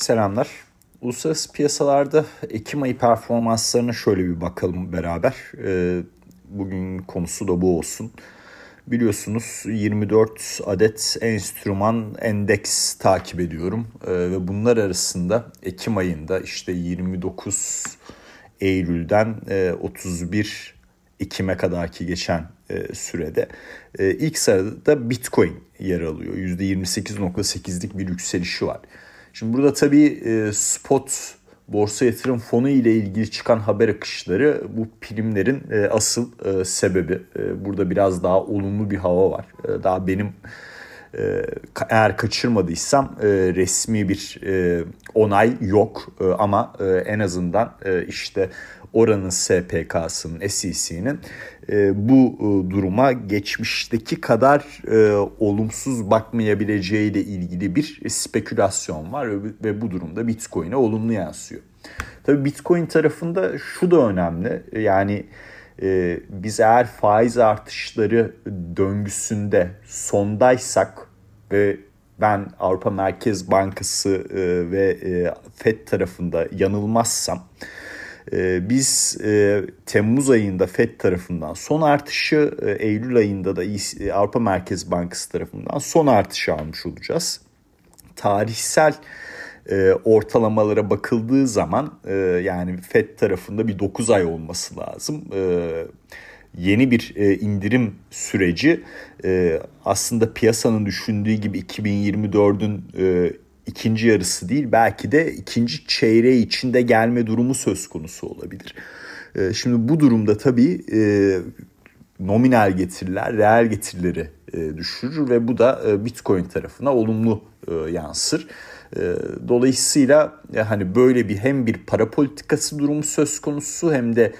Selamlar. Uluslararası piyasalarda Ekim ayı performanslarına şöyle bir bakalım beraber. Ee, bugün konusu da bu olsun. Biliyorsunuz 24 adet enstrüman endeks takip ediyorum. Ee, ve bunlar arasında Ekim ayında işte 29 Eylül'den 31 e, Ekim'e kadarki geçen e, sürede e, ilk sırada Bitcoin yer alıyor. %28.8'lik bir yükselişi var. Şimdi burada tabii e, spot borsa yatırım fonu ile ilgili çıkan haber akışları bu primlerin e, asıl e, sebebi. Burada biraz daha olumlu bir hava var. Daha benim eğer kaçırmadıysam resmi bir onay yok ama en azından işte oranın SPK'sının, SEC'nin e, bu e, duruma geçmişteki kadar e, olumsuz bakmayabileceği ile ilgili bir spekülasyon var ve bu durumda Bitcoin'e olumlu yansıyor. Tabii Bitcoin tarafında şu da önemli. Yani e, biz eğer faiz artışları döngüsünde sondaysak ve ben Avrupa Merkez Bankası e, ve e, FED tarafında yanılmazsam biz e, Temmuz ayında FED tarafından son artışı, e, Eylül ayında da e, Avrupa Merkez Bankası tarafından son artışı almış olacağız. Tarihsel ortalamalara bakıldığı zaman yani FED tarafında bir 9 ay olması lazım. Yeni bir indirim süreci aslında piyasanın düşündüğü gibi 2024'ün ikinci yarısı değil belki de ikinci çeyreği içinde gelme durumu söz konusu olabilir. Ee, şimdi bu durumda tabii e, nominal getiriler reel getirileri e, düşürür ve bu da e, Bitcoin tarafına olumlu yansır. Dolayısıyla hani böyle bir hem bir para politikası durumu söz konusu hem de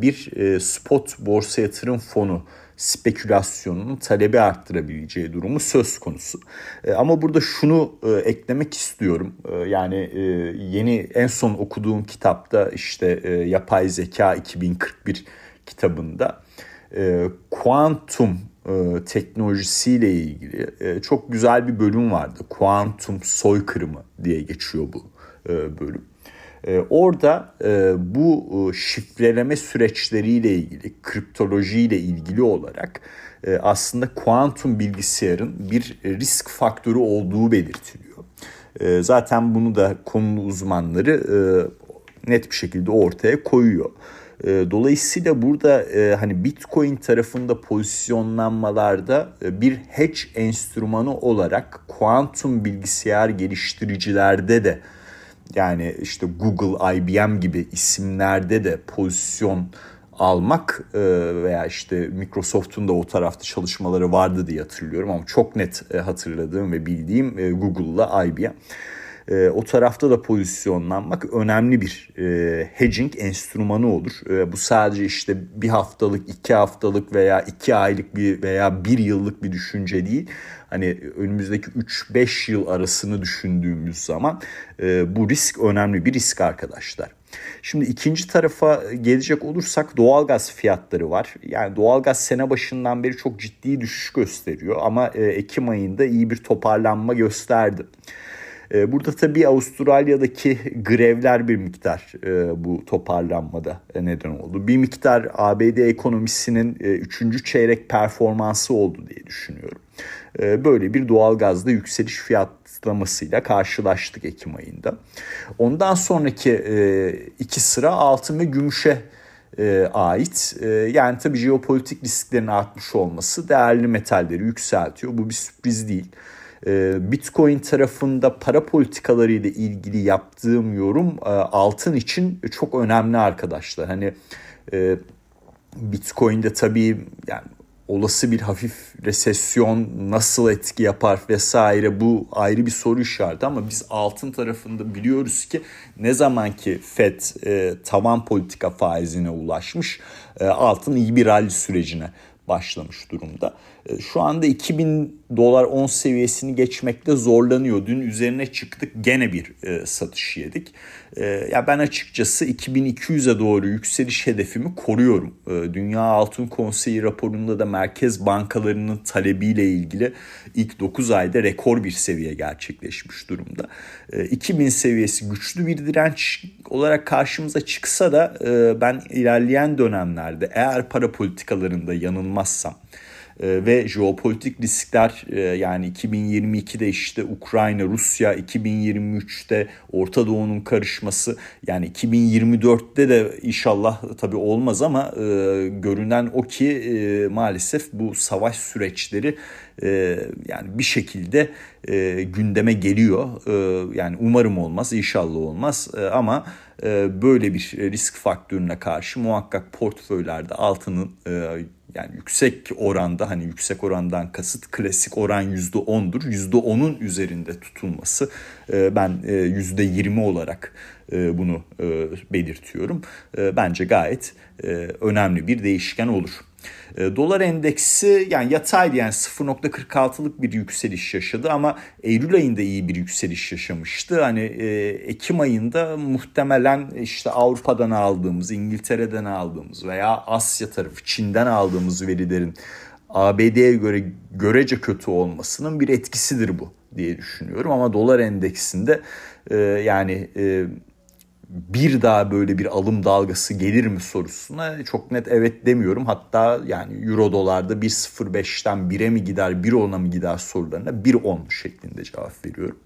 bir spot borsa yatırım fonu spekülasyonunun talebi arttırabileceği durumu söz konusu. E, ama burada şunu e, eklemek istiyorum. E, yani yeni en son okuduğum kitapta işte Yapay Zeka 2041 kitabında e, kuantum teknolojisiyle ilgili çok güzel bir bölüm vardı. Kuantum soykırımı diye geçiyor bu bölüm. Ee, orada e, bu e, şifreleme süreçleriyle ilgili, kriptolojiyle ilgili olarak e, aslında kuantum bilgisayarın bir risk faktörü olduğu belirtiliyor. Zaten bunu da konulu uzmanları net bir şekilde ortaya koyuyor. Dolayısıyla burada hani Bitcoin tarafında pozisyonlanmalarda bir hedge enstrümanı olarak kuantum bilgisayar geliştiricilerde de yani işte Google, IBM gibi isimlerde de pozisyon almak e, veya işte Microsoft'un da o tarafta çalışmaları vardı diye hatırlıyorum ama çok net e, hatırladığım ve bildiğim e, Google'la IBM. O tarafta da pozisyonlanmak önemli bir hedging enstrümanı olur. Bu sadece işte bir haftalık, iki haftalık veya iki aylık bir veya bir yıllık bir düşünce değil hani önümüzdeki 3-5 yıl arasını düşündüğümüz zaman e, bu risk önemli bir risk arkadaşlar. Şimdi ikinci tarafa gelecek olursak doğalgaz fiyatları var. Yani doğalgaz sene başından beri çok ciddi düşüş gösteriyor ama e, Ekim ayında iyi bir toparlanma gösterdi. E, burada tabii Avustralya'daki grevler bir miktar e, bu toparlanmada neden oldu. Bir miktar ABD ekonomisinin 3. E, çeyrek performansı oldu diye düşünüyorum. Böyle bir doğalgazda yükseliş fiyatlamasıyla karşılaştık Ekim ayında. Ondan sonraki iki sıra altın ve gümüşe ait. Yani tabii jeopolitik risklerin artmış olması değerli metalleri yükseltiyor. Bu bir sürpriz değil. Ee, Bitcoin tarafında para politikaları ile ilgili yaptığım yorum e, altın için çok önemli arkadaşlar. Hani e, Bitcoin'de tabii yani olası bir hafif resesyon nasıl etki yapar vesaire bu ayrı bir soru işareti ama biz altın tarafında biliyoruz ki ne zaman ki FED e, tavan politika faizine ulaşmış e, altın iyi bir rally sürecine başlamış durumda. E, şu anda 2000 dolar 10 seviyesini geçmekte zorlanıyor. Dün üzerine çıktık gene bir e, satış yedik. E, ya ben açıkçası 2200'e doğru yükseliş hedefimi koruyorum. E, Dünya Altın Konseyi raporunda da merkez bankalarının talebiyle ilgili ilk 9 ayda rekor bir seviye gerçekleşmiş durumda. E, 2000 seviyesi güçlü bir direnç olarak karşımıza çıksa da e, ben ilerleyen dönemlerde eğer para politikalarında yanılmazsam ve jeopolitik riskler e, yani 2022'de işte Ukrayna, Rusya, 2023'te Orta Doğu'nun karışması yani 2024'te de inşallah tabii olmaz ama e, görünen o ki e, maalesef bu savaş süreçleri yani bir şekilde gündeme geliyor. yani umarım olmaz, inşallah olmaz ama böyle bir risk faktörüne karşı muhakkak portföylerde altının yani yüksek oranda hani yüksek orandan kasıt klasik oran %10'dur. %10'un üzerinde tutulması e, ben e, %20 olarak e, bunu belirtiyorum. Bence gayet önemli bir değişken olur. E, dolar endeksi yani yataydı yani 0.46'lık bir yükseliş yaşadı ama Eylül ayında iyi bir yükseliş yaşamıştı. Hani e, Ekim ayında muhtemelen işte Avrupa'dan aldığımız, İngiltere'den aldığımız veya Asya tarafı Çin'den aldığımız verilerin ABD'ye göre görece kötü olmasının bir etkisidir bu diye düşünüyorum. Ama dolar endeksinde e, yani e, bir daha böyle bir alım dalgası gelir mi sorusuna çok net evet demiyorum. Hatta yani euro dolarda 1.05'ten 1'e mi gider 1.10'a mı gider sorularına 1.10 şeklinde cevap veriyorum.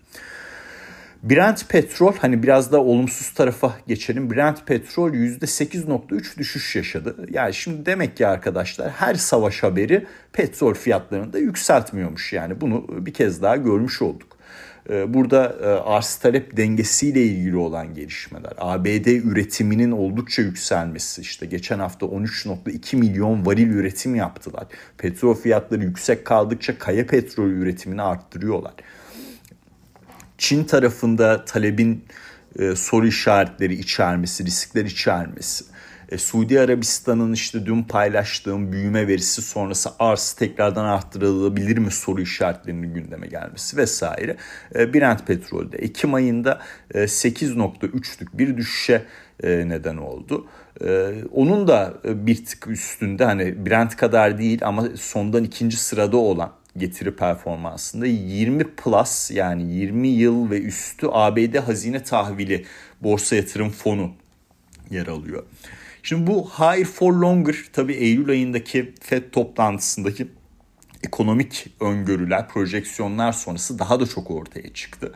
Brent petrol hani biraz da olumsuz tarafa geçelim. Brent petrol %8.3 düşüş yaşadı. Yani şimdi demek ki arkadaşlar her savaş haberi petrol fiyatlarını da yükseltmiyormuş. Yani bunu bir kez daha görmüş olduk. Ee, burada e, arz talep dengesiyle ilgili olan gelişmeler, ABD üretiminin oldukça yükselmesi, işte geçen hafta 13.2 milyon varil üretim yaptılar. Petrol fiyatları yüksek kaldıkça kaya petrol üretimini arttırıyorlar. Çin tarafında talebin e, soru işaretleri içermesi, riskler içermesi e, Suudi Arabistan'ın işte dün paylaştığım büyüme verisi sonrası arz tekrardan arttırılabilir mi soru işaretlerinin gündeme gelmesi vesaire. E, Brent petrolde Ekim ayında e, 8.3'lük bir düşüşe e, neden oldu. E, onun da bir tık üstünde hani Brent kadar değil ama sondan ikinci sırada olan getiri performansında 20 plus yani 20 yıl ve üstü ABD hazine tahvili borsa yatırım fonu yer alıyor. Şimdi bu higher for longer tabii Eylül ayındaki FED toplantısındaki ekonomik öngörüler, projeksiyonlar sonrası daha da çok ortaya çıktı.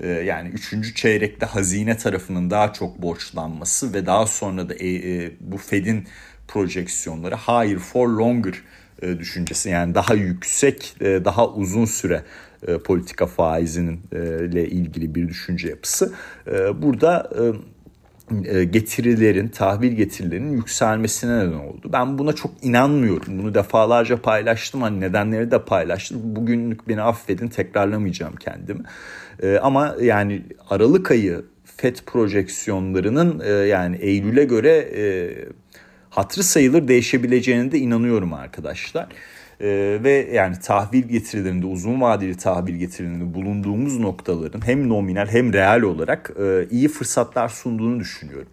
Ee, yani üçüncü çeyrekte hazine tarafının daha çok borçlanması ve daha sonra da e, e, bu Fed'in projeksiyonları higher for longer e, düşüncesi yani daha yüksek, daha uzun süre politika faizinin ile ilgili bir düşünce yapısı. Burada getirilerin, tahvil getirilerinin yükselmesine neden oldu. Ben buna çok inanmıyorum. Bunu defalarca paylaştım. Hani nedenleri de paylaştım. Bugünlük beni affedin tekrarlamayacağım kendimi. Ee, ama yani Aralık ayı FED projeksiyonlarının e, yani Eylül'e göre e, hatırı sayılır değişebileceğine de inanıyorum arkadaşlar. Ee, ve yani tahvil getirilerinde uzun vadeli tahvil getirilerinde bulunduğumuz noktaların hem nominal hem reel olarak e, iyi fırsatlar sunduğunu düşünüyorum.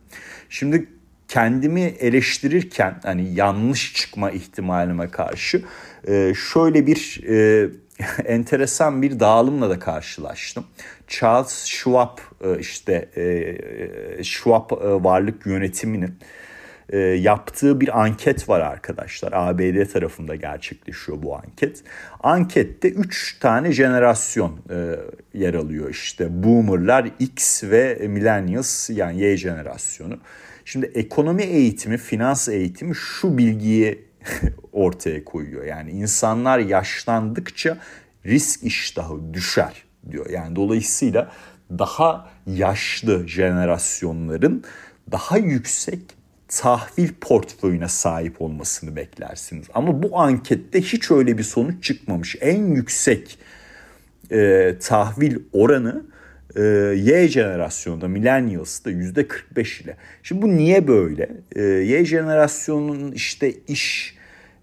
Şimdi kendimi eleştirirken hani yanlış çıkma ihtimalime karşı e, şöyle bir e, enteresan bir dağılımla da karşılaştım. Charles Schwab e, işte e, Schwab e, varlık yönetiminin e, yaptığı bir anket var arkadaşlar. ABD tarafında gerçekleşiyor bu anket. Ankette 3 tane jenerasyon e, yer alıyor işte. Boomerlar, X ve Millennials yani Y jenerasyonu. Şimdi ekonomi eğitimi, finans eğitimi şu bilgiyi ortaya koyuyor. Yani insanlar yaşlandıkça risk iştahı düşer diyor. Yani dolayısıyla daha yaşlı jenerasyonların daha yüksek tahvil portföyüne sahip olmasını beklersiniz. Ama bu ankette hiç öyle bir sonuç çıkmamış. En yüksek e, tahvil oranı e, Y jenerasyonunda, millennials'da yüzde 45 ile. Şimdi bu niye böyle? E, y jenerasyonunun işte iş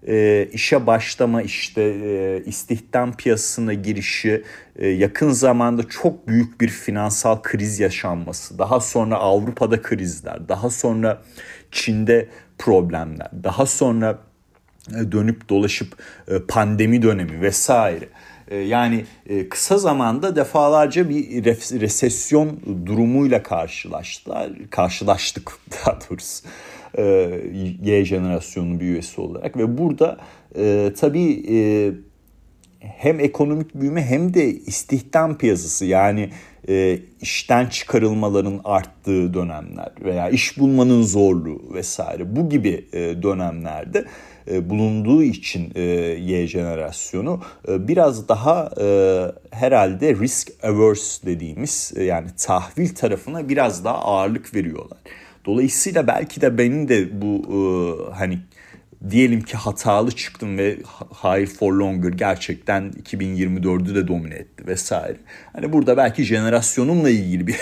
e, işe başlama işte e, istihdam piyasasına girişi e, yakın zamanda çok büyük bir finansal kriz yaşanması daha sonra Avrupa'da krizler daha sonra Çin'de problemler daha sonra e, dönüp dolaşıp e, pandemi dönemi vesaire yani kısa zamanda defalarca bir resesyon durumuyla karşılaştılar karşılaştık daha doğrusu Y jenerasyonunun bir üyesi olarak ve burada tabii hem ekonomik büyüme hem de istihdam piyasası yani e, işten çıkarılmaların arttığı dönemler veya iş bulmanın zorluğu vesaire bu gibi e, dönemlerde e, bulunduğu için e, Y jenerasyonu e, biraz daha e, herhalde risk averse dediğimiz e, yani tahvil tarafına biraz daha ağırlık veriyorlar. Dolayısıyla belki de benim de bu e, hani diyelim ki hatalı çıktım ve High for Longer gerçekten 2024'ü de domine etti vesaire. Hani burada belki jenerasyonumla ilgili bir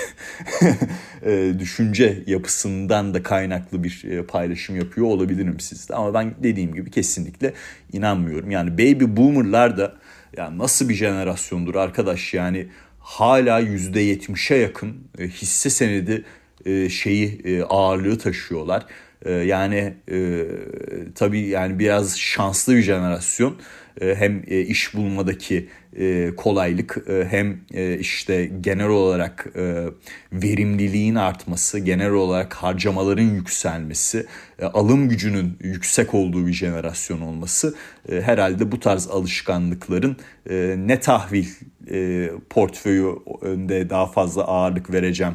e, düşünce yapısından da kaynaklı bir e, paylaşım yapıyor olabilirim sizde. Ama ben dediğim gibi kesinlikle inanmıyorum. Yani baby boomerlar da yani nasıl bir jenerasyondur arkadaş yani hala %70'e yakın e, hisse senedi şeyi ağırlığı taşıyorlar ee, yani e, tabii yani biraz şanslı bir jenerasyon. E, hem e, iş bulmadaki e, kolaylık e, hem e, işte genel olarak e, verimliliğin artması, genel olarak harcamaların yükselmesi, e, alım gücünün yüksek olduğu bir jenerasyon olması e, herhalde bu tarz alışkanlıkların e, ne tahvil e, portföyü önde daha fazla ağırlık vereceğim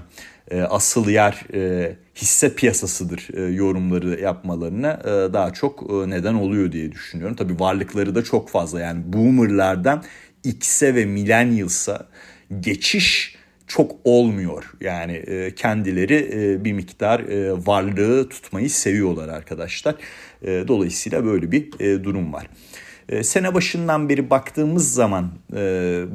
e, asıl yer e, hisse piyasasıdır e, yorumları yapmalarına e, daha çok e, neden oluyor diye düşünüyorum. Tabii varlıkları da çok fazla yani boomerlardan X'e ve millennials'a geçiş çok olmuyor. Yani e, kendileri e, bir miktar e, varlığı tutmayı seviyorlar arkadaşlar. E, dolayısıyla böyle bir e, durum var. E, sene başından beri baktığımız zaman e,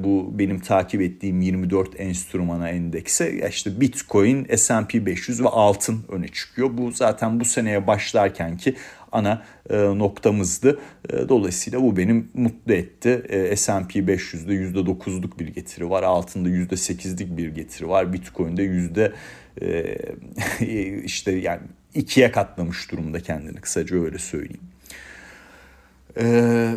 bu benim takip ettiğim 24 enstrümana endekse işte Bitcoin, S&P 500 ve altın öne çıkıyor. Bu zaten bu seneye başlarken ki ana e, noktamızdı. E, dolayısıyla bu benim mutlu etti. S&P 500'de %9'luk bir getiri var. Altında %8'lik bir getiri var. Bitcoin'de yüzde işte yani ikiye katlamış durumda kendini kısaca öyle söyleyeyim. E,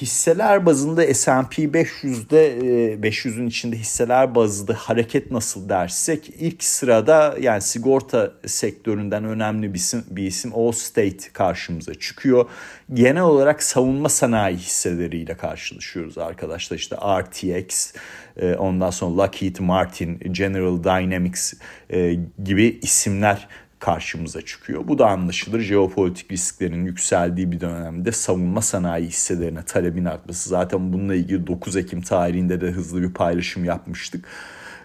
hisseler bazında S&P 500'de e, 500'ün içinde hisseler bazında hareket nasıl dersek ilk sırada yani sigorta sektöründen önemli bir isim, bir isim Allstate karşımıza çıkıyor. Genel olarak savunma sanayi hisseleriyle karşılaşıyoruz arkadaşlar işte RTX e, ondan sonra Lockheed Martin, General Dynamics e, gibi isimler karşımıza çıkıyor. Bu da anlaşılır. Jeopolitik risklerin yükseldiği bir dönemde savunma sanayi hisselerine talebin artması. Zaten bununla ilgili 9 Ekim tarihinde de hızlı bir paylaşım yapmıştık.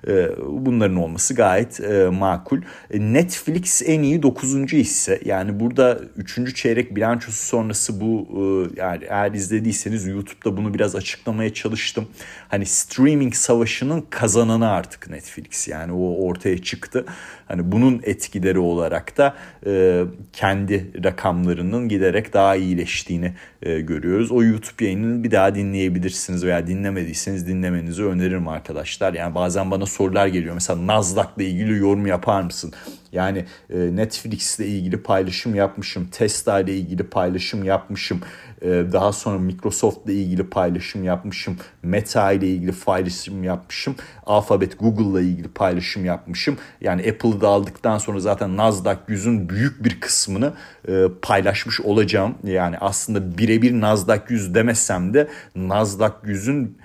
Ee, bunların olması gayet e, makul. E, Netflix en iyi 9. hisse. Yani burada 3. çeyrek bilançosu sonrası bu e, yani eğer izlediyseniz YouTube'da bunu biraz açıklamaya çalıştım. Hani streaming savaşının kazananı artık Netflix. Yani o ortaya çıktı. Hani bunun etkileri olarak da kendi rakamlarının giderek daha iyileştiğini görüyoruz. O YouTube yayınını bir daha dinleyebilirsiniz veya dinlemediyseniz dinlemenizi öneririm arkadaşlar. Yani bazen bana sorular geliyor. Mesela Nasdaq'la ilgili yorum yapar mısın? Yani e, Netflix'le ilgili paylaşım yapmışım. Tesla ile ilgili paylaşım yapmışım. E, daha sonra Microsoft'la ilgili paylaşım yapmışım. Meta ile ilgili paylaşım yapmışım. Alphabet, Google'la ilgili paylaşım yapmışım. Yani Apple'ı da aldıktan sonra zaten Nasdaq yüzün büyük bir kısmını e, paylaşmış olacağım. Yani aslında birebir Nasdaq yüz demesem de Nasdaq yüzün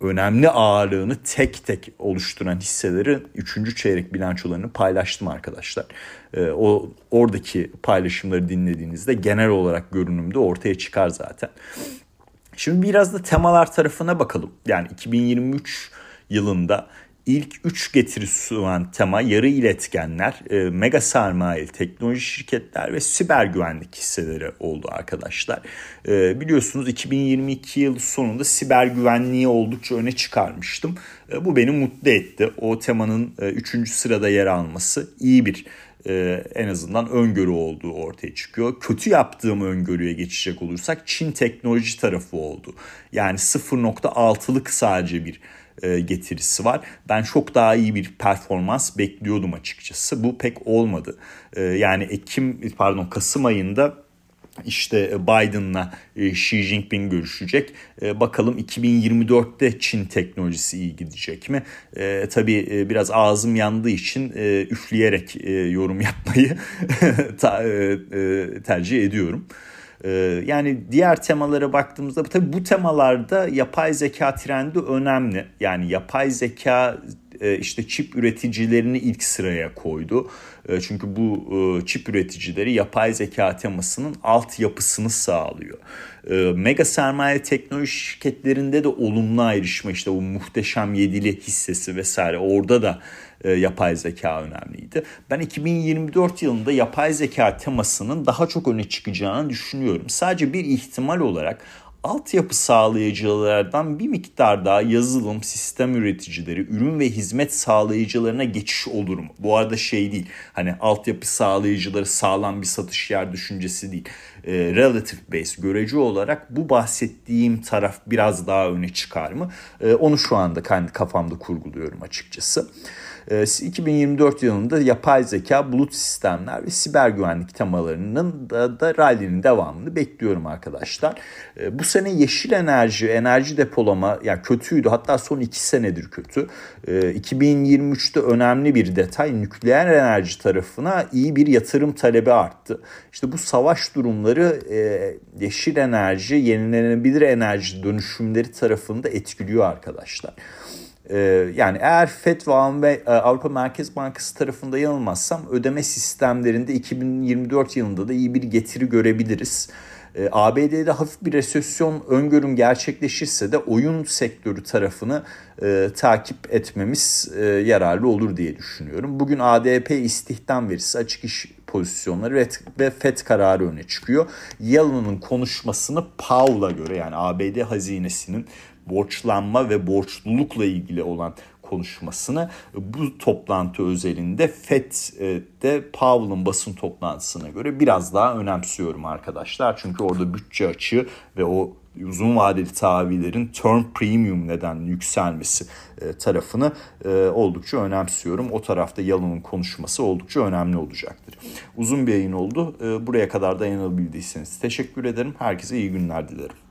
önemli ağırlığını tek tek oluşturan hisseleri 3. çeyrek bilançolarını paylaştım arkadaşlar. E, o oradaki paylaşımları dinlediğinizde genel olarak görünümde ortaya çıkar zaten. Şimdi biraz da temalar tarafına bakalım. Yani 2023 yılında ilk 3 getiri sunan tema yarı iletkenler, e, mega sermaye teknoloji şirketler ve siber güvenlik hisseleri oldu arkadaşlar. E, biliyorsunuz 2022 yılı sonunda siber güvenliği oldukça öne çıkarmıştım. E, bu beni mutlu etti. O temanın 3. E, sırada yer alması iyi bir e, en azından öngörü olduğu ortaya çıkıyor. Kötü yaptığım öngörüye geçecek olursak Çin teknoloji tarafı oldu. Yani 0.6'lık sadece bir getirisi var. Ben çok daha iyi bir performans bekliyordum açıkçası. Bu pek olmadı. E, yani Ekim pardon Kasım ayında işte Biden'la e, Xi Jinping görüşecek. E, bakalım 2024'te Çin teknolojisi iyi gidecek mi? E, tabii e, biraz ağzım yandığı için e, üfleyerek e, yorum yapmayı ta, e, e, tercih ediyorum. E, yani diğer temalara baktığımızda tabii bu temalarda yapay zeka trendi önemli. Yani yapay zeka işte çip üreticilerini ilk sıraya koydu. E, çünkü bu e, çip üreticileri yapay zeka temasının altyapısını sağlıyor. Mega sermaye teknoloji şirketlerinde de olumlu ayrışma işte bu muhteşem yedili hissesi vesaire orada da yapay zeka önemliydi. Ben 2024 yılında yapay zeka temasının daha çok öne çıkacağını düşünüyorum. Sadece bir ihtimal olarak altyapı sağlayıcılardan bir miktar daha yazılım, sistem üreticileri, ürün ve hizmet sağlayıcılarına geçiş olur mu? Bu arada şey değil hani altyapı sağlayıcıları sağlam bir satış yer düşüncesi değil. E, relative base görece olarak bu bahsettiğim taraf biraz daha öne çıkar mı? E, onu şu anda kendi kafamda kurguluyorum açıkçası. 2024 ee, yılında yapay zeka, bulut sistemler ve siber güvenlik temalarının da, da rally'nin devamını bekliyorum arkadaşlar. Ee, bu sene yeşil enerji, enerji depolama yani kötüydü hatta son 2 senedir kötü. 2023'te ee, önemli bir detay nükleer enerji tarafına iyi bir yatırım talebi arttı. İşte bu savaş durumları e, yeşil enerji, yenilenebilir enerji dönüşümleri tarafında etkiliyor arkadaşlar. Ee, yani eğer FED ve e, Avrupa Merkez Bankası tarafında yanılmazsam ödeme sistemlerinde 2024 yılında da iyi bir getiri görebiliriz. Ee, ABD'de hafif bir resesyon öngörüm gerçekleşirse de oyun sektörü tarafını e, takip etmemiz e, yararlı olur diye düşünüyorum. Bugün ADP istihdam verisi açık iş pozisyonları ve FED kararı öne çıkıyor. Yalın'ın konuşmasını Powell'a göre yani ABD hazinesinin borçlanma ve borçlulukla ilgili olan konuşmasını bu toplantı özelinde FED'de Powell'ın basın toplantısına göre biraz daha önemsiyorum arkadaşlar. Çünkü orada bütçe açığı ve o uzun vadeli tahvillerin term premium nedenli yükselmesi e, tarafını e, oldukça önemsiyorum. O tarafta Yalın'ın konuşması oldukça önemli olacaktır. Uzun bir yayın oldu. E, buraya kadar dayanabildiyseniz teşekkür ederim. Herkese iyi günler dilerim.